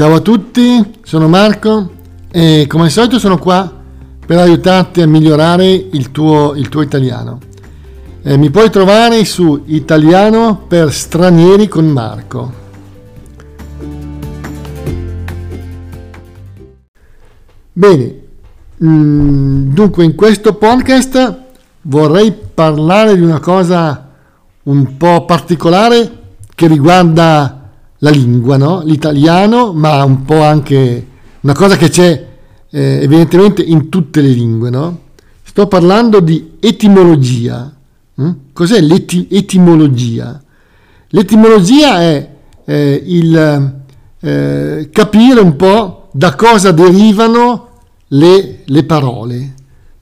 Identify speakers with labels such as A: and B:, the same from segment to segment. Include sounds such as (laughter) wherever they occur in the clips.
A: Ciao a tutti, sono Marco e come al solito sono qua per aiutarti a migliorare il tuo, il tuo italiano. Eh, mi puoi trovare su Italiano per stranieri con Marco. Bene, mm, dunque in questo podcast vorrei parlare di una cosa un po' particolare che riguarda la lingua, no? l'italiano, ma un po' anche una cosa che c'è eh, evidentemente in tutte le lingue. No? Sto parlando di etimologia. Mm? Cos'è l'etimologia? L'etimologia è eh, il eh, capire un po' da cosa derivano le, le parole.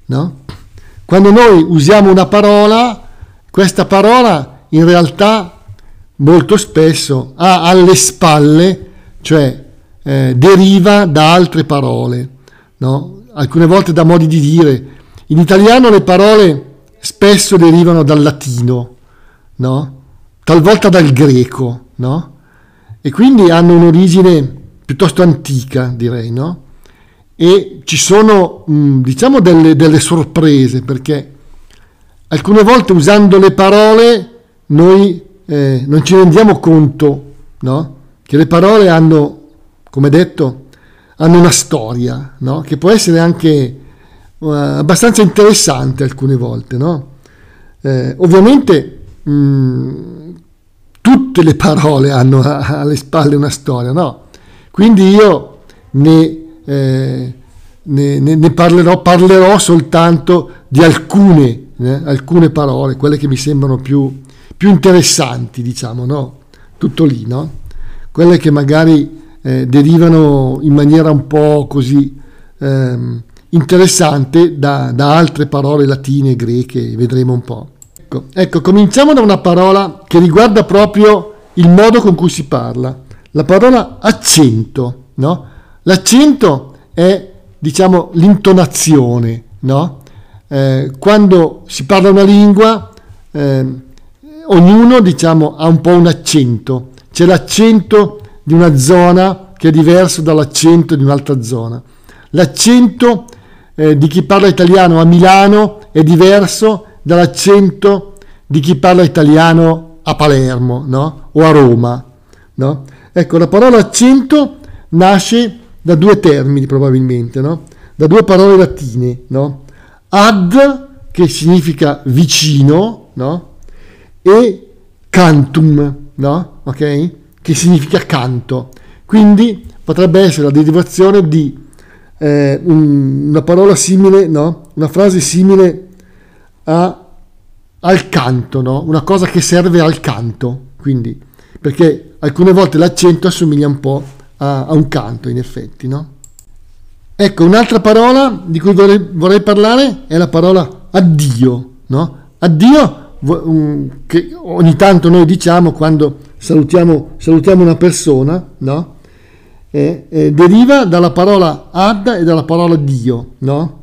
A: No? Quando noi usiamo una parola, questa parola in realtà molto spesso ha alle spalle, cioè eh, deriva da altre parole, no? alcune volte da modi di dire. In italiano le parole spesso derivano dal latino, no? talvolta dal greco, no? e quindi hanno un'origine piuttosto antica, direi. No? E ci sono, mh, diciamo, delle, delle sorprese, perché alcune volte usando le parole noi eh, non ci rendiamo conto no? che le parole hanno, come detto, hanno una storia, no? che può essere anche uh, abbastanza interessante alcune volte. No? Eh, ovviamente mh, mm, tutte le parole hanno alle spalle una storia, no? quindi io ne, eh, ne, ne, ne parlerò, parlerò, soltanto di alcune, eh, alcune parole, quelle che mi sembrano più più interessanti, diciamo, no? Tutto lì, no? Quelle che magari eh, derivano in maniera un po' così ehm, interessante da, da, altre parole latine greche, vedremo un po'. Ecco, ecco, cominciamo da una parola che riguarda proprio il modo con cui si parla, la parola accento, no? L'accento è, diciamo, l'intonazione, no? Eh, quando si parla una lingua, eh, ognuno diciamo ha un po' un accento, c'è l'accento di una zona che è diverso dall'accento di un'altra zona. L'accento eh, di chi parla italiano a Milano è diverso dall'accento di chi parla italiano a Palermo no? o a Roma. No? Ecco, la parola accento nasce da due termini probabilmente, no? da due parole latine. Ad, che significa vicino, no? E cantum, no? Ok? Che significa canto. Quindi potrebbe essere la derivazione di eh, un, una parola simile, no? Una frase simile a, al canto, no? Una cosa che serve al canto. Quindi, perché alcune volte l'accento assomiglia un po' a, a un canto, in effetti, no? Ecco, un'altra parola di cui vorrei, vorrei parlare è la parola addio, no? Addio che ogni tanto noi diciamo quando salutiamo, salutiamo una persona, no? Eh, eh, deriva dalla parola ad e dalla parola Dio, no?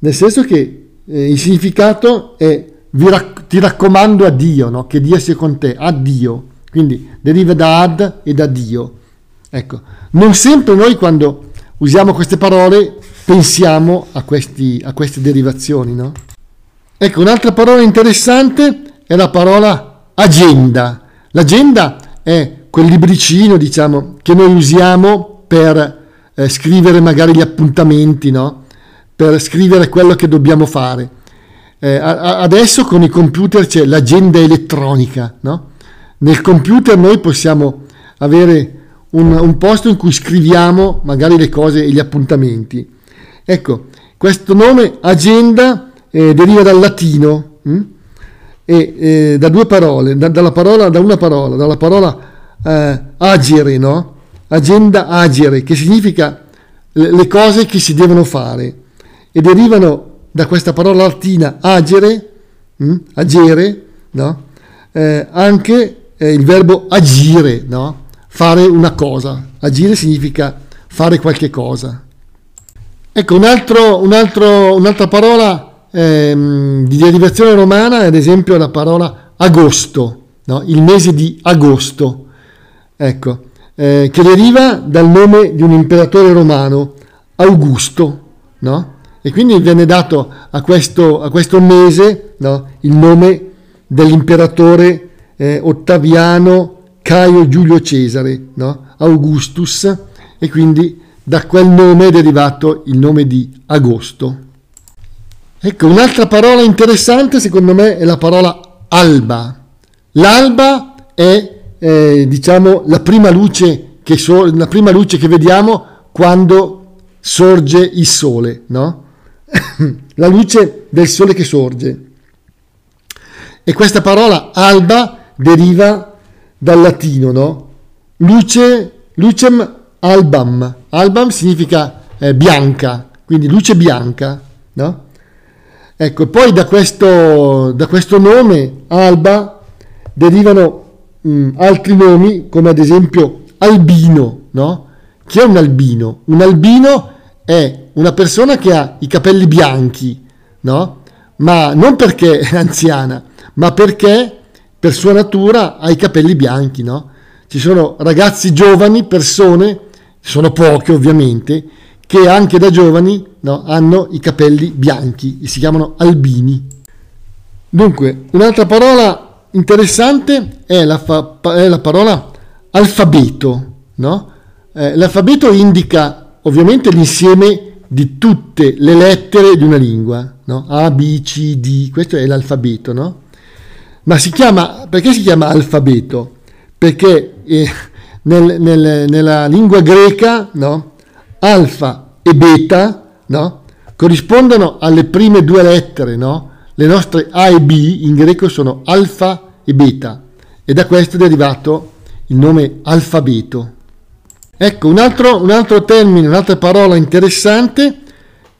A: Nel senso che eh, il significato è rac- ti raccomando a Dio, no? Che Dio sia con te, a Dio. Quindi deriva da ad e da Dio. Ecco, non sempre noi quando usiamo queste parole pensiamo a, questi, a queste derivazioni, no? Ecco, un'altra parola interessante è la parola agenda. L'agenda è quel libricino, diciamo, che noi usiamo per eh, scrivere magari gli appuntamenti, no? Per scrivere quello che dobbiamo fare. Eh, adesso con i computer c'è l'agenda elettronica, no? Nel computer noi possiamo avere un, un posto in cui scriviamo magari le cose e gli appuntamenti. Ecco, questo nome agenda eh, deriva dal latino hm? e eh, da due parole, da, dalla parola, da una parola, dalla parola eh, agere, no? Agenda agere, che significa le, cose che si devono fare e derivano da questa parola latina agere, hm? agere, no? Eh, anche eh, il verbo agire, no? fare una cosa. Agire significa fare qualche cosa. Ecco, un altro, un altro, un'altra parola ehm, di derivazione romana, ad esempio la parola agosto, no? il mese di agosto. Ecco, eh, che deriva dal nome di un imperatore romano, Augusto, no? E quindi viene dato a questo, a questo mese no? il nome dell'imperatore eh, Ottaviano Caio Giulio Cesare? Augustus, e quindi da quel nome è derivato il nome di agosto. Ecco, un'altra parola interessante secondo me è la parola alba. L'alba è, eh, diciamo, la prima, luce che so- la prima luce che vediamo quando sorge il sole, no? (coughs) la luce del sole che sorge. E questa parola alba deriva dal latino, no? Luce, lucem albam. Albam significa eh, bianca, quindi luce bianca, no? Ecco, poi da questo, da questo nome, alba, derivano mh, mm, altri nomi, come ad esempio albino, no? Chi è un albino? Un albino è una persona che ha i capelli bianchi, no? Ma non perché è anziana, ma perché per sua natura ha i capelli bianchi, no? Ci sono ragazzi giovani, persone, sono pochi ovviamente, che anche da giovani no, hanno i capelli bianchi e si chiamano albini. Dunque, un'altra parola interessante è la, fa- è la parola alfabeto. No? Eh, l'alfabeto indica ovviamente l'insieme di tutte le lettere di una lingua, no? A, B, C, D, questo è l'alfabeto, no? Ma si chiama, perché si chiama alfabeto? Perché eh, nel, nel, nella lingua greca, no? Alfa e beta, no? Corrispondono alle prime due lettere, no? Le nostre A e B in greco sono alfa e beta e da questo è derivato il nome alfabeto. Ecco, un altro, un altro termine, un'altra parola interessante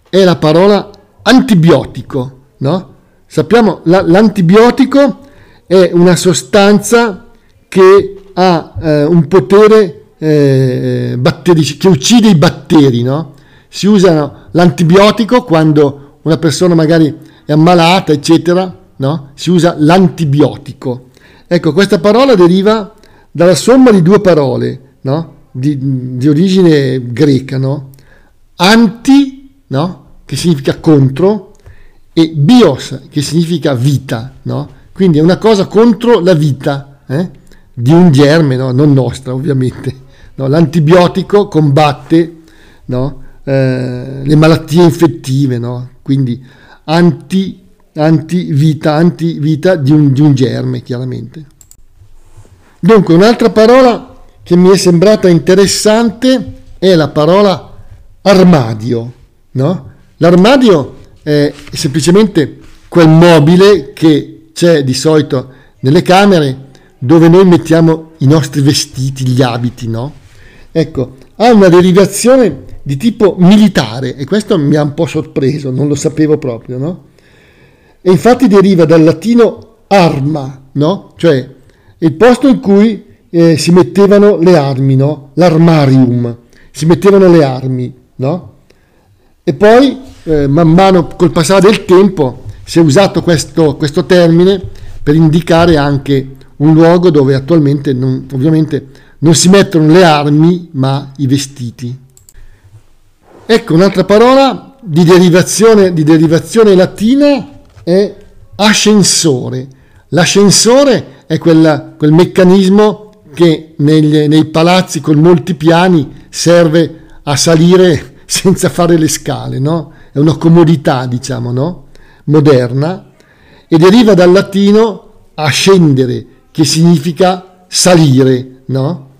A: è la parola antibiotico. No? Sappiamo la, l'antibiotico è una sostanza che ha eh, un potere eh, batterici, che uccide i batteri. No? Si usa l'antibiotico quando una persona magari è ammalata, eccetera. No? Si usa l'antibiotico. Ecco, questa parola deriva dalla somma di due parole, no? di, di origine greca, no? Anti, no? Che significa contro, e bios, che significa vita, no? Quindi è una cosa contro la vita, eh? Di un germe, no? Non nostra, ovviamente. No? L'antibiotico combatte, no? Eh, le malattie infettive, no? Quindi anti, antivita, antivita di un, di un germe, chiaramente. Dunque, un'altra parola che mi è sembrata interessante è la parola armadio. No? L'armadio è semplicemente quel mobile che c'è di solito nelle camere dove noi mettiamo i nostri vestiti, gli abiti. No? Ecco, ha una derivazione di tipo militare e questo mi ha un po' sorpreso, non lo sapevo proprio. No? E infatti deriva dal latino arma, no? cioè il posto in cui eh, si mettevano le armi, no? L'armarium, si mettevano le armi, no? E poi, eh, man mano col passare del tempo, si è usato questo, questo termine per indicare anche un luogo dove attualmente non, ovviamente non si mettono le armi ma i vestiti. Ecco un'altra parola di derivazione, di derivazione latina è ascensore. L'ascensore è quella, quel meccanismo che negli, nei palazzi con molti piani serve a salire (laughs) senza fare le scale, no? È una comodità, diciamo, no? Moderna e deriva dal latino ascendere, che significa salire, no?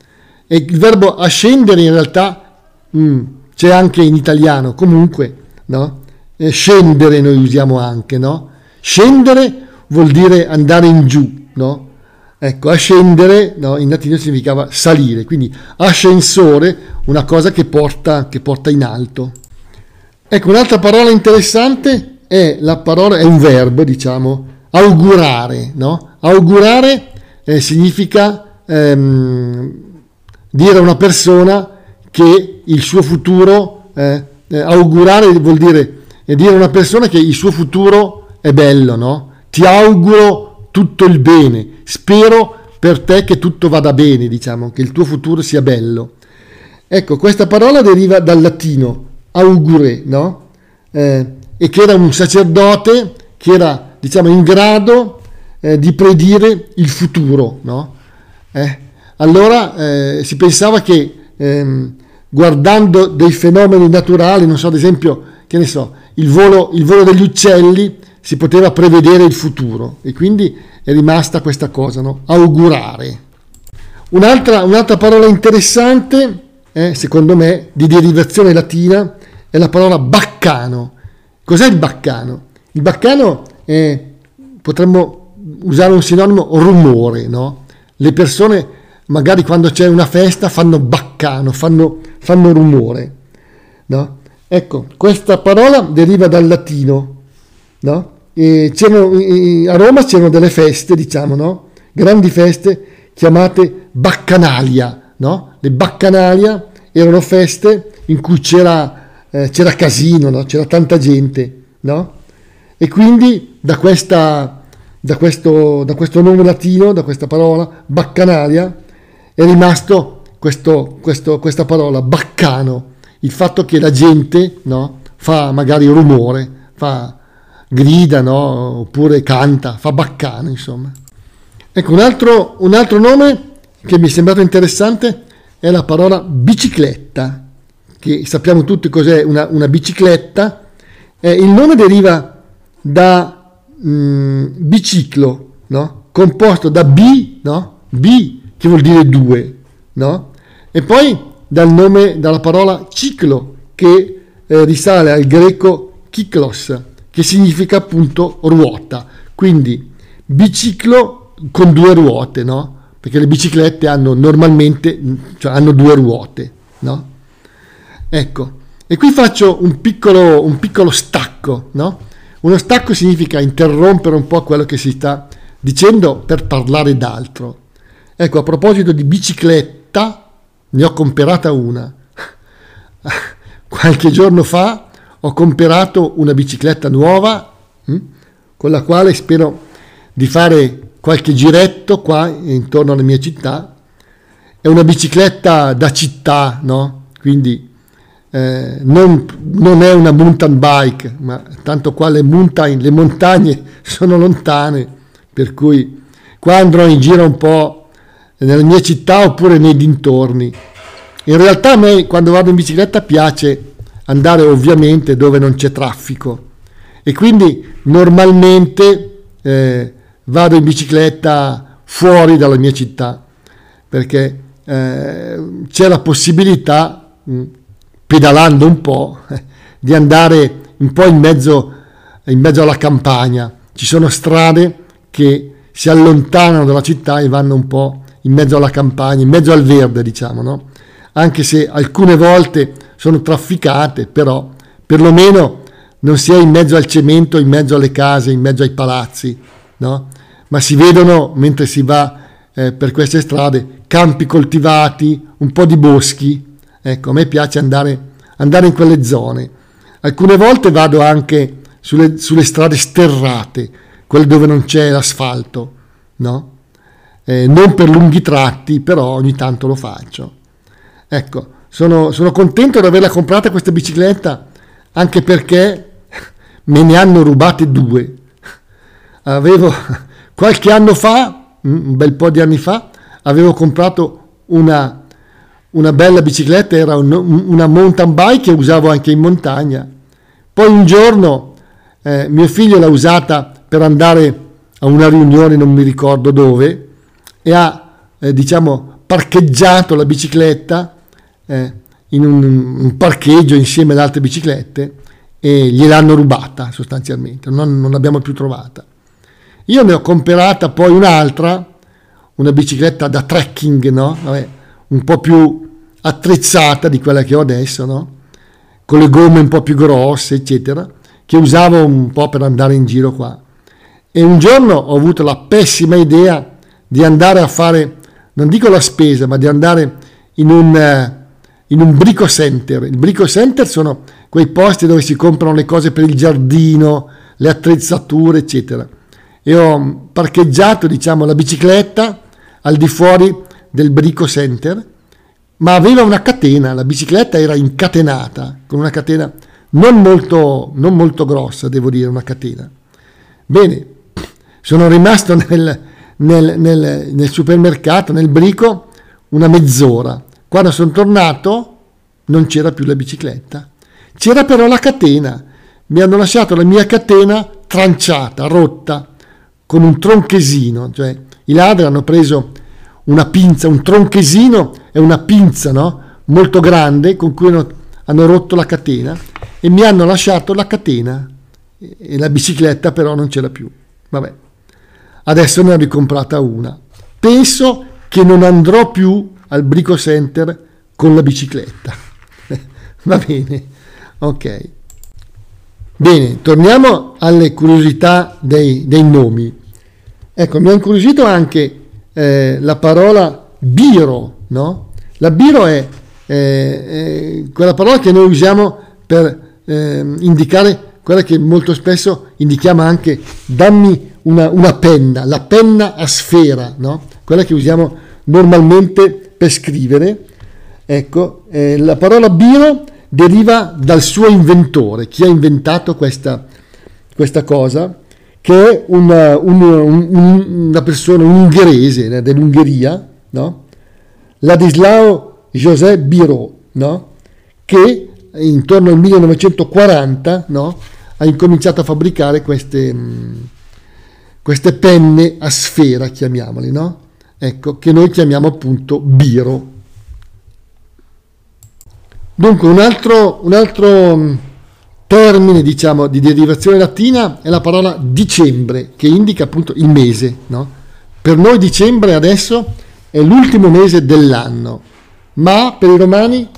A: E il verbo ascendere in realtà mh, mm, c'è anche in italiano, comunque, no? E scendere noi usiamo anche, no? Scendere vuol dire andare in giù, no? Ecco, ascendere no, in latino significava salire, quindi ascensore, una cosa che porta, che porta in alto. Ecco, un'altra parola interessante è la parola, è un verbo, diciamo, augurare, no? Augurare eh, significa ehm, dire a una persona che il suo futuro, eh, eh, augurare vuol dire eh, dire a una persona che il suo futuro è bello, no? Ti auguro tutto il bene, spero per te che tutto vada bene, diciamo, che il tuo futuro sia bello. Ecco, questa parola deriva dal latino augure, no? Eh, e che era un sacerdote che era, diciamo, in grado eh, di predire il futuro, no? Eh, allora eh, si pensava che ehm, guardando dei fenomeni naturali, non so, ad esempio, che ne so, il volo, il volo degli uccelli, si poteva prevedere il futuro e quindi è rimasta questa cosa, no? augurare. Un'altra, un'altra parola interessante, eh, secondo me, di derivazione latina, è la parola baccano. Cos'è il baccano? Il baccano è, potremmo usare un sinonimo, rumore, no? Le persone magari quando c'è una festa fanno baccano, fanno, fanno rumore, no? Ecco, questa parola deriva dal latino, no? a Roma c'erano delle feste, diciamo, no? Grandi feste chiamate baccanalia? Le baccanalia erano feste in cui c'era, eh, c'era casino, no? C'era tanta gente? E quindi da, questa, da, questo, da questo nome latino, da questa parola, baccanalia, è rimasto questo, questo, questa parola, baccano, il fatto che la gente no, fa magari rumore, fa, grida, no? oppure canta, fa baccano, insomma. Ecco, un altro, un altro nome che mi è sembrato interessante è la parola bicicletta, che sappiamo tutti cos'è una, una bicicletta. Eh, il nome deriva da mh, mm, biciclo, no? composto da B, no? B che vuol dire due, no? e poi dal nome, dalla parola ciclo, che eh, risale al greco kiklos, che significa appunto ruota. Quindi biciclo con due ruote, no? Perché le biciclette hanno normalmente cioè hanno due ruote, no? Ecco, e qui faccio un piccolo, un piccolo stacco, no? Uno stacco significa interrompere un po' quello che si sta dicendo per parlare d'altro. Ecco, a proposito di bicicletta, ne ho comprata una. (laughs) Qualche giorno fa ho comprato una bicicletta nuova hm, con la quale spero di fare qualche giretto qua intorno alla mia città. È una bicicletta da città, no? Quindi eh, non, non, è una mountain bike, ma tanto qua le, mountain, le montagne (laughs) sono lontane, per cui qua andrò in giro un po' nella mia città oppure nei dintorni. In realtà a me quando vado in bicicletta piace andare ovviamente dove non c'è traffico e quindi normalmente eh, vado in bicicletta fuori dalla mia città perché eh, c'è la possibilità, mh, pedalando un po', eh, (laughs) di andare un po' in mezzo, in mezzo alla campagna. Ci sono strade che si allontanano dalla città e vanno un po' in mezzo alla campagna, in mezzo al verde, diciamo, no? Anche se alcune volte sono trafficate, però perlomeno non si è in mezzo al cemento, in mezzo alle case, in mezzo ai palazzi, no? ma si vedono mentre si va eh, per queste strade campi coltivati, un po' di boschi. Ecco, a me piace andare, andare in quelle zone. Alcune volte vado anche sulle, sulle strade sterrate, quelle dove non c'è l'asfalto, no? Eh, non per lunghi tratti, però ogni tanto lo faccio. Ecco, sono, sono contento di averla comprata questa bicicletta anche perché me ne hanno rubate due. Avevo (laughs) qualche anno fa, mm, un bel po' di anni fa, avevo comprato una, una bella bicicletta, era un, una mountain bike che usavo anche in montagna. Poi un giorno eh, mio figlio l'ha usata per andare a una riunione, non mi ricordo dove, e ha, eh, diciamo, parcheggiato la bicicletta eh, in un, un, parcheggio insieme ad altre biciclette e gliel'hanno rubata sostanzialmente, non, non l'abbiamo più trovata. Io ne ho comprata poi un'altra, una bicicletta da trekking, no? Vabbè, un po' più attrezzata di quella che ho adesso, no? con le gomme un po' più grosse, eccetera, che usavo un po' per andare in giro qua. E un giorno ho avuto la pessima idea di andare a fare, non dico la spesa, ma di andare in un, eh, in un brico center. Il brico center sono quei posti dove si comprano le cose per il giardino, le attrezzature, eccetera. E ho parcheggiato, diciamo, la bicicletta al di fuori del Brico Center, ma aveva una catena, la bicicletta era incatenata con una catena non molto, non molto grossa, devo dire, una catena. Bene, sono rimasto (laughs) nel, nel, nel, nel supermercato, nel Brico, una mezz'ora. Quando sono tornato non c'era più la bicicletta, c'era però la catena. Mi hanno lasciato la mia catena tranciata, rotta, con un tronchesino, cioè i ladri hanno preso una pinza, un tronchesino e una pinza no? molto grande con cui hanno, hanno rotto la catena e mi hanno lasciato la catena e la bicicletta però non c'era più. Vabbè, adesso ne ho ricomprata una. Penso che non andrò più al Brico Center con la bicicletta. (laughs) Va bene, ok. Bene, torniamo alle curiosità dei, dei nomi. Ecco, mi ha incuriosito anche eh, la parola biro, no? La biro è eh, quella parola che noi usiamo per eh, indicare quella che molto spesso indichiamo anche dammi una, una, penna, la penna a sfera, no? quella che usiamo normalmente per scrivere. Ecco, eh, la parola biro deriva dal suo inventore, chi ha inventato questa, questa cosa, che è una, un, una persona, un ungherese eh, dell'Ungheria, no? Ladislao José Biro, no? che intorno al 1940 no? ha incominciato a fabbricare queste, mm, queste penne a sfera, chiamiamole, no? ecco, che noi chiamiamo appunto Biro. Dunque, un altro, un altro mm, termine, diciamo, di derivazione latina è la parola dicembre, che indica appunto il mese. No? Per noi dicembre adesso è l'ultimo mese dell'anno, ma per i romani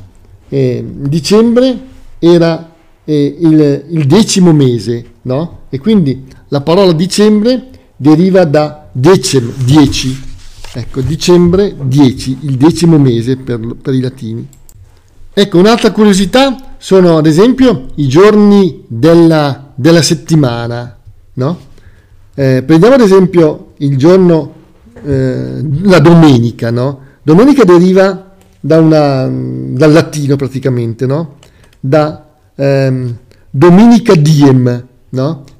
A: eh, dicembre era eh, il, il, decimo mese, no? E quindi la parola dicembre deriva da decem, dieci. Ecco, dicembre, dieci, il decimo mese per, per i latini. Ecco, un'altra curiosità sono ad esempio i giorni della, della settimana, no? Eh, prendiamo ad esempio il giorno, eh, la domenica, no? Domenica deriva da una, dal latino praticamente, no? Da ehm, dominica diem?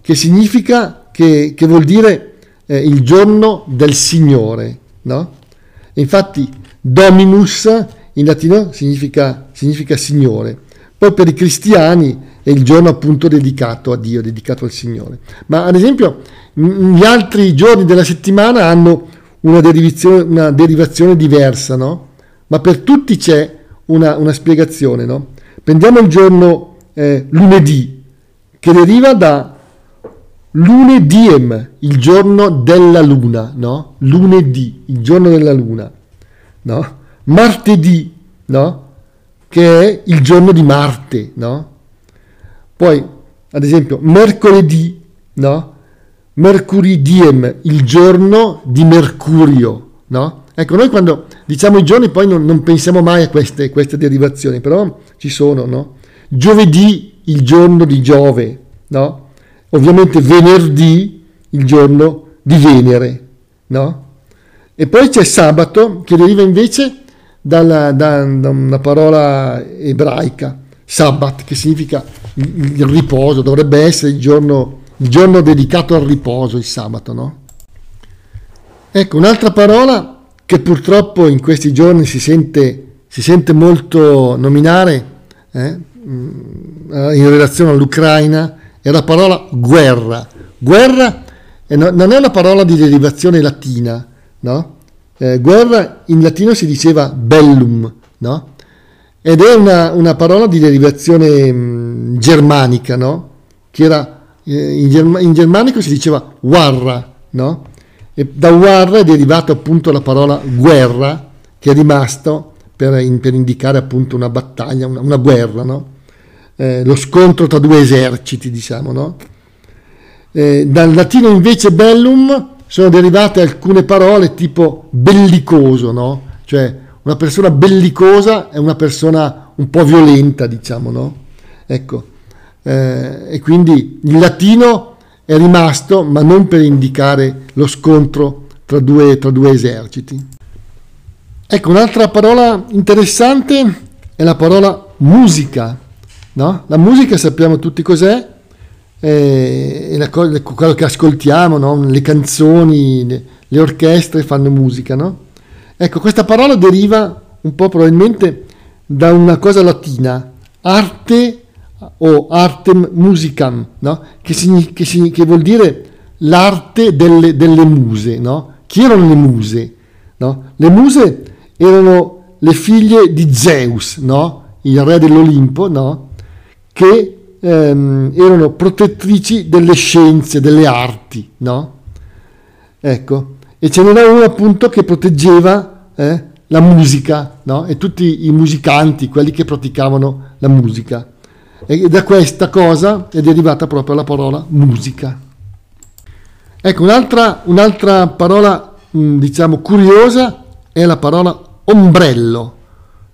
A: Che significa, che, che vuol dire eh, il giorno del Signore, no? Infatti Dominus in latino significa, significa Signore. Poi per i cristiani è il giorno appunto dedicato a Dio, dedicato al Signore. Ma ad esempio gli altri giorni della settimana hanno una derivazione, una derivazione diversa, no? Ma per tutti c'è una, una spiegazione, no? Prendiamo il giorno eh, lunedì, che deriva da lunediem, il giorno della luna, no? Lunedì, il giorno della luna, no? martedì, no? che è il giorno di Marte, no? Poi, ad esempio, mercoledì, no? Mercuridiem, il giorno di Mercurio, no? Ecco, noi quando diciamo i giorni poi non, non pensiamo mai a queste, queste, derivazioni, però ci sono, no? Giovedì, il giorno di Giove, no? Ovviamente venerdì, il giorno di Venere, no? E poi c'è sabato, che deriva invece dalla, da, da, una parola ebraica, sabbat, che significa il, il riposo, dovrebbe essere il giorno, il giorno, dedicato al riposo, il sabato, no? Ecco, un'altra parola che purtroppo in questi giorni si sente, si sente molto nominare eh, in relazione all'Ucraina è la parola guerra. Guerra non è una parola di derivazione latina, no? Eh, guerra in latino si diceva bellum, no? Ed è una, una parola di derivazione mh, mm, germanica, no? Che era, eh, in, germ- in, germanico si diceva warra, no? E da warra è derivata appunto la parola guerra, che è rimasto per, in, per indicare appunto una battaglia, una, una guerra, no? Eh, lo scontro tra due eserciti, diciamo, no? Eh, dal latino invece bellum sono derivate alcune parole tipo bellicoso, no? Cioè una persona bellicosa è una persona un po' violenta, diciamo, no? Ecco, eh, e quindi il latino è rimasto, ma non per indicare lo scontro tra due, tra due eserciti. Ecco, un'altra parola interessante è la parola musica. No? La musica sappiamo tutti cos'è, eh, è quello che ascoltiamo, no? le canzoni, le, le, orchestre fanno musica. No? Ecco, questa parola deriva un po' probabilmente da una cosa latina, arte o artem musicam, no? che, che, che, vuol dire l'arte delle, delle muse. Chi erano le muse? Le muse erano le figlie di Zeus, il re dell'Olimpo? Che ehm, erano protettrici delle scienze, delle arti. No? Ecco, e ce n'era uno appunto che proteggeva eh, la musica no? e tutti i musicanti, quelli che praticavano la musica. E da questa cosa è derivata proprio la parola musica. Ecco, un'altra, un'altra parola, diciamo, curiosa è la parola ombrello.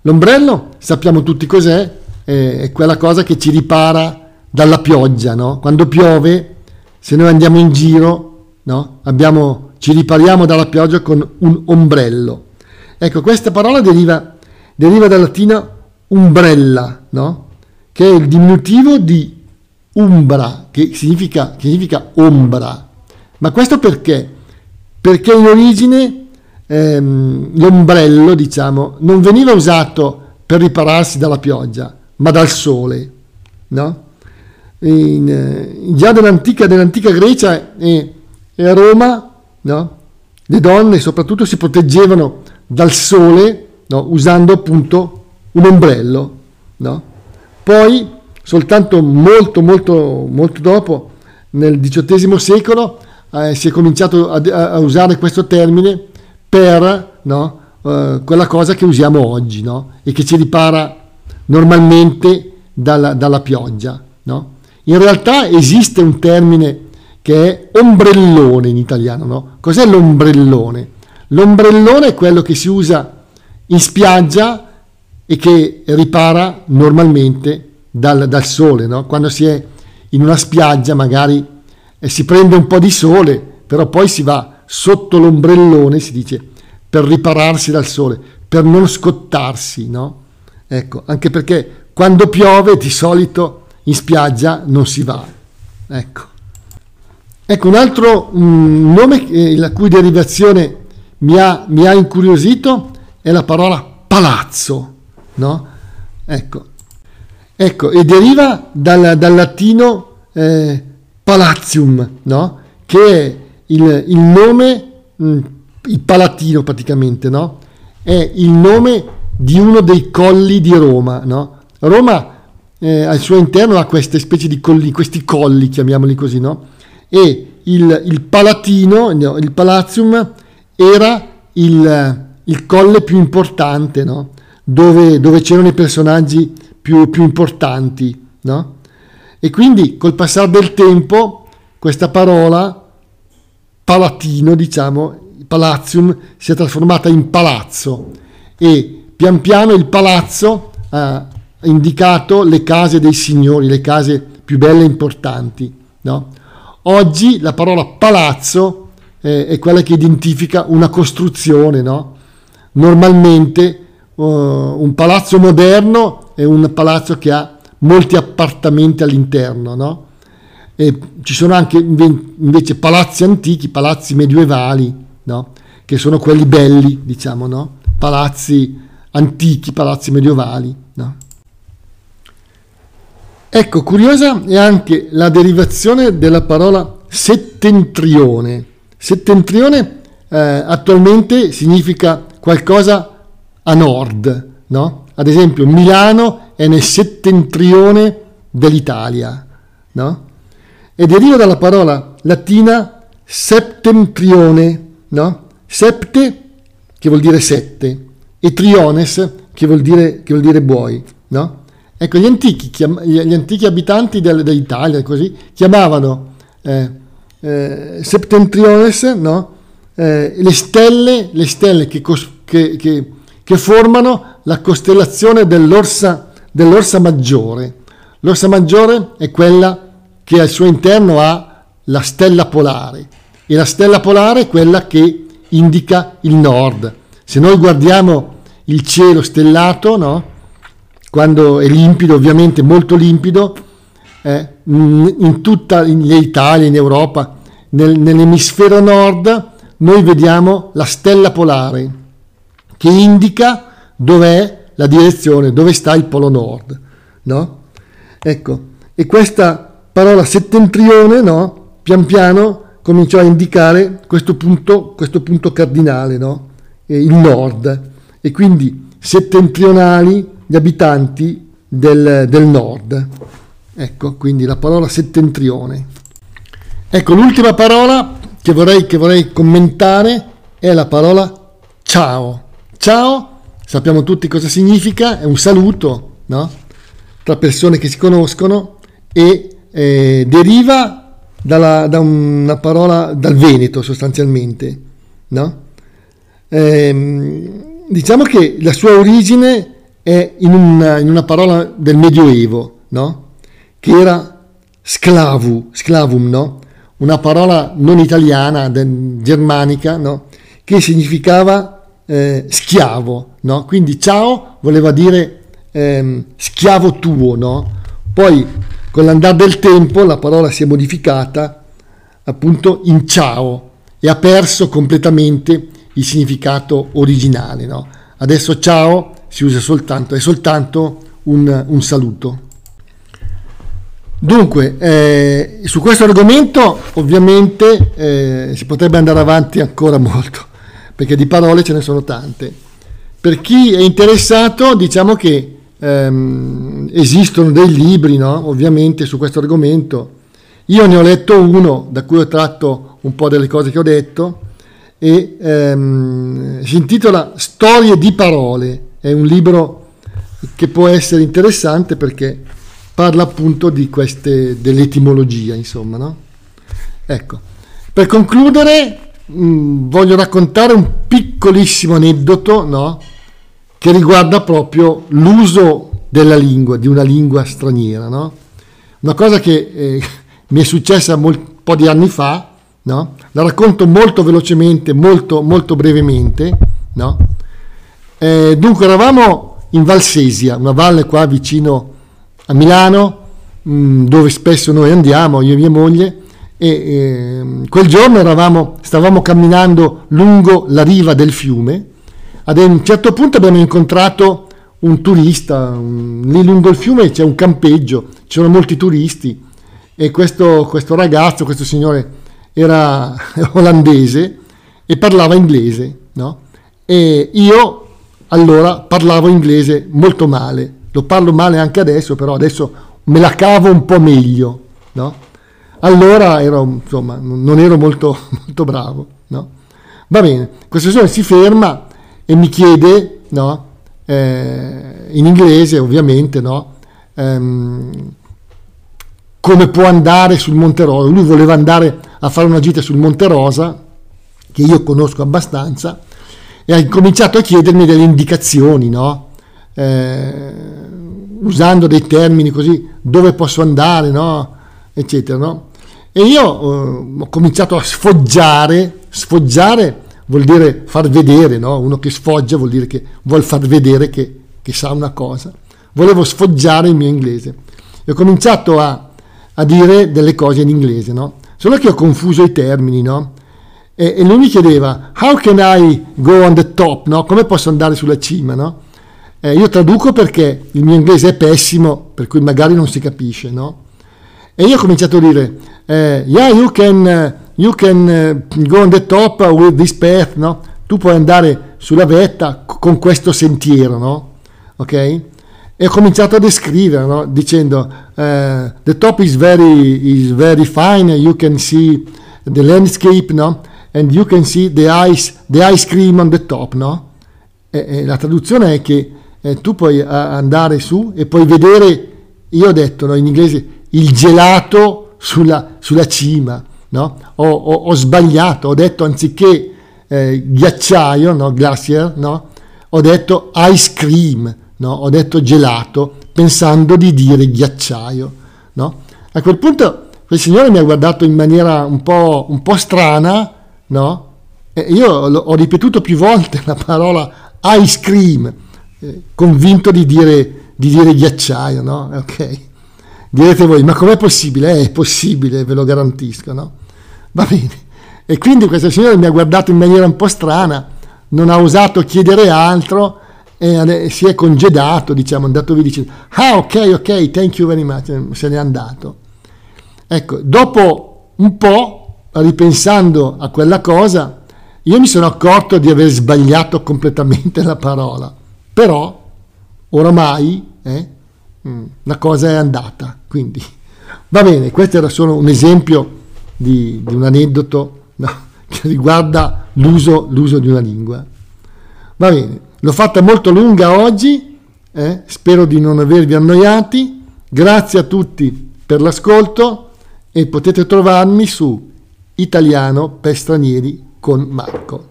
A: L'ombrello, sappiamo tutti cos'è, è quella cosa che ci ripara dalla pioggia, no? Quando piove, se noi andiamo in giro, no? Abbiamo, ci ripariamo dalla pioggia con un ombrello. Ecco, questa parola deriva, deriva dal latino umbrella, no? che è il diminutivo di umbra, che significa, che significa ombra. Ma questo perché? Perché in origine ehm, l'ombrello, diciamo, non veniva usato per ripararsi dalla pioggia, ma dal sole. No? In, eh, già dell'antica, dell'antica Grecia e, e a Roma, no? le donne soprattutto si proteggevano dal sole no? usando appunto un ombrello. No? Poi, soltanto molto, molto, molto dopo, nel XVIII secolo, eh, si è cominciato a, a, usare questo termine per no, eh, quella cosa che usiamo oggi no? e che ci ripara normalmente dalla, dalla pioggia. No? In realtà esiste un termine che è ombrellone in italiano. No? Cos'è l'ombrellone? L'ombrellone è quello che si usa in spiaggia e che ripara normalmente dal, dal sole. No? Quando si è in una spiaggia magari eh, si prende un po' di sole, però poi si va sotto l'ombrellone, si dice, per ripararsi dal sole, per non scottarsi, no? Ecco, anche perché quando piove di solito in spiaggia non si va. Ecco. Ecco, un altro um, nome eh, la cui derivazione mi ha, mi ha incuriosito è la parola palazzo no? Ecco, ecco e deriva dal, dal latino eh, palatium, no? Che è il, il nome, mh, mm, il palatino praticamente, no? È il nome di uno dei colli di Roma, no? Roma eh, al suo interno ha queste specie di colli, questi colli, chiamiamoli così, no? E il, il Palatino, no, il Palatium, era il, il colle più importante, no? dove, dove c'erano i personaggi più, più importanti, no? E quindi col passare del tempo questa parola palatino, diciamo, palazium, si è trasformata in palazzo e pian piano il palazzo ha indicato le case dei signori, le case più belle e importanti. No? Oggi la parola palazzo eh, è quella che identifica una costruzione, no? normalmente uh, un palazzo moderno è un palazzo che ha molti appartamenti all'interno, no? E ci sono anche invece palazzi antichi, palazzi medievali, no? Che sono quelli belli, diciamo, no? Palazzi antichi, palazzi medievali, no? Ecco, curiosa è anche la derivazione della parola settentrione. Settentrione eh, attualmente significa qualcosa a nord, no? Ad esempio Milano è nel settentrione dell'Italia, no? E deriva dalla parola latina septentrione, no? Septe che vuol dire sette e triones che vuol dire, che vuol dire buoi, no? Ecco, gli antichi, gli antichi abitanti dell'Italia così, chiamavano eh, eh, septentriones no? eh, le stelle, le stelle che, che, che che formano la costellazione dell'Orsa, dell'Orsa Maggiore. L'Orsa Maggiore è quella che al suo interno ha la stella polare e la stella polare è quella che indica il nord. Se noi guardiamo il cielo stellato, no? quando è limpido, ovviamente molto limpido, eh, in tutta l'Italia, in Europa, nel, nell'emisfero nord, noi vediamo la stella polare che indica dov'è la direzione, dove sta il polo nord. No? Ecco, e questa parola settentrione, no? pian piano cominciò a indicare questo punto, questo punto cardinale, no? Il nord, e quindi settentrionali gli abitanti del, del nord. Ecco, quindi la parola settentrione. Ecco, l'ultima parola che vorrei, che vorrei commentare è la parola ciao. Ciao, sappiamo tutti cosa significa, è un saluto no? tra persone che si conoscono e eh, deriva dalla, da una parola dal Veneto sostanzialmente. No? Eh, diciamo che la sua origine è in una, in una parola del Medioevo, no? che era sclavu, sclavum, no? una parola non italiana, germanica, no? che significava eh, schiavo. No? Quindi ciao voleva dire eh, schiavo tuo. No? Poi con l'andare del tempo la parola si è modificata appunto in ciao e ha perso completamente il significato originale. No? Adesso ciao si usa soltanto, è soltanto un, un saluto. Dunque, eh, su questo argomento ovviamente eh, si potrebbe andare avanti ancora (laughs) molto, perché di parole ce ne sono tante. Per chi è interessato, diciamo che ehm, esistono dei libri, no? ovviamente, su questo argomento. Io ne ho letto uno, da cui ho tratto un po' delle cose che ho detto, e ehm, si intitola Storie di parole. È un libro che può essere interessante perché parla appunto di queste, dell'etimologia, insomma, no? Ecco, per concludere mh, mm, voglio raccontare un piccolissimo aneddoto, no? Che riguarda proprio l'uso della lingua, di una lingua straniera, no? Una cosa che eh, (laughs) mi è successa un po' di anni fa, no? La racconto molto velocemente, molto, molto brevemente, no? Eh, dunque eravamo in Valsesia, una valle qua vicino a Milano, mm, dove spesso noi andiamo, io e mia moglie, e eh, quel giorno eravamo, stavamo camminando lungo la riva del fiume, ad un certo punto abbiamo incontrato un turista, un, lì lungo il fiume c'è un campeggio, c'erano molti turisti e questo, questo ragazzo, questo signore era (laughs) olandese e parlava inglese, no? E io allora parlavo inglese molto male, lo parlo male anche adesso, però adesso me la cavo un po' meglio, no? Allora ero, insomma, non ero molto, (laughs) molto bravo, no? Va bene, questo signore si ferma e mi chiede, no? Eh, in inglese ovviamente, no? Ehm, come può andare sul Monte Rosa. Lui voleva andare a fare una gita sul Monte Rosa, che io conosco abbastanza, e ha incominciato a chiedermi delle indicazioni, no? eh, usando dei termini così, dove posso andare, no? eccetera. No? E io eh, ho cominciato a sfoggiare, sfoggiare vuol dire far vedere, no? uno che sfoggia vuol dire che vuol far vedere che, che sa una cosa. Volevo sfoggiare il mio inglese e ho cominciato a, a dire delle cose in inglese, no? solo che ho confuso i termini, no? E, e, lui mi chiedeva, how can I go on the top, no? come posso andare sulla cima, no? Eh, io traduco perché il mio inglese è pessimo, per cui magari non si capisce, no? E io ho cominciato a dire, eh, yeah, you can, you can uh, go on the top with this path, no? Tu puoi andare sulla vetta con questo sentiero, no? Ok? E ho cominciato a descrivere, no? Dicendo, uh, the top is very, is very fine, you can see the landscape, no? And you can see the ice, the ice cream on the top, no? E, e la traduzione è che eh, tu puoi eh, andare su e puoi vedere, io ho detto no, in inglese, il gelato sulla, sulla cima, no? ho, ho, ho, sbagliato, ho detto anziché eh, ghiacciaio, no? glacier, no? ho detto ice cream, no? ho detto gelato, pensando di dire ghiacciaio. No? A quel punto quel signore mi ha guardato in maniera un po', un po strana, no? Eh, io ho ripetuto più volte la parola ice cream, eh, convinto di dire, di dire ghiacciaio, no? Ok. Direte voi, ma com'è possibile? Eh, è possibile, ve lo garantisco, no? Va bene. E quindi questa signora mi ha guardato in maniera un po' strana, non ha osato chiedere altro e si è congedato, diciamo, andato via dicendo, ah ok, ok, thank you very much, se n'è andato. Ecco, dopo un po', ripensando a quella cosa, io mi sono accorto di aver sbagliato completamente (laughs) la parola, però oramai eh, mm, la cosa è andata, quindi va bene, questo era solo un esempio di, di un aneddoto no, (laughs) che riguarda l'uso, l'uso, di una lingua. Va bene, l'ho fatta molto lunga oggi, eh? spero di non avervi annoiati, grazie a tutti per l'ascolto e potete trovarmi su Italiano per stranieri con Marco.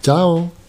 A: Ciao!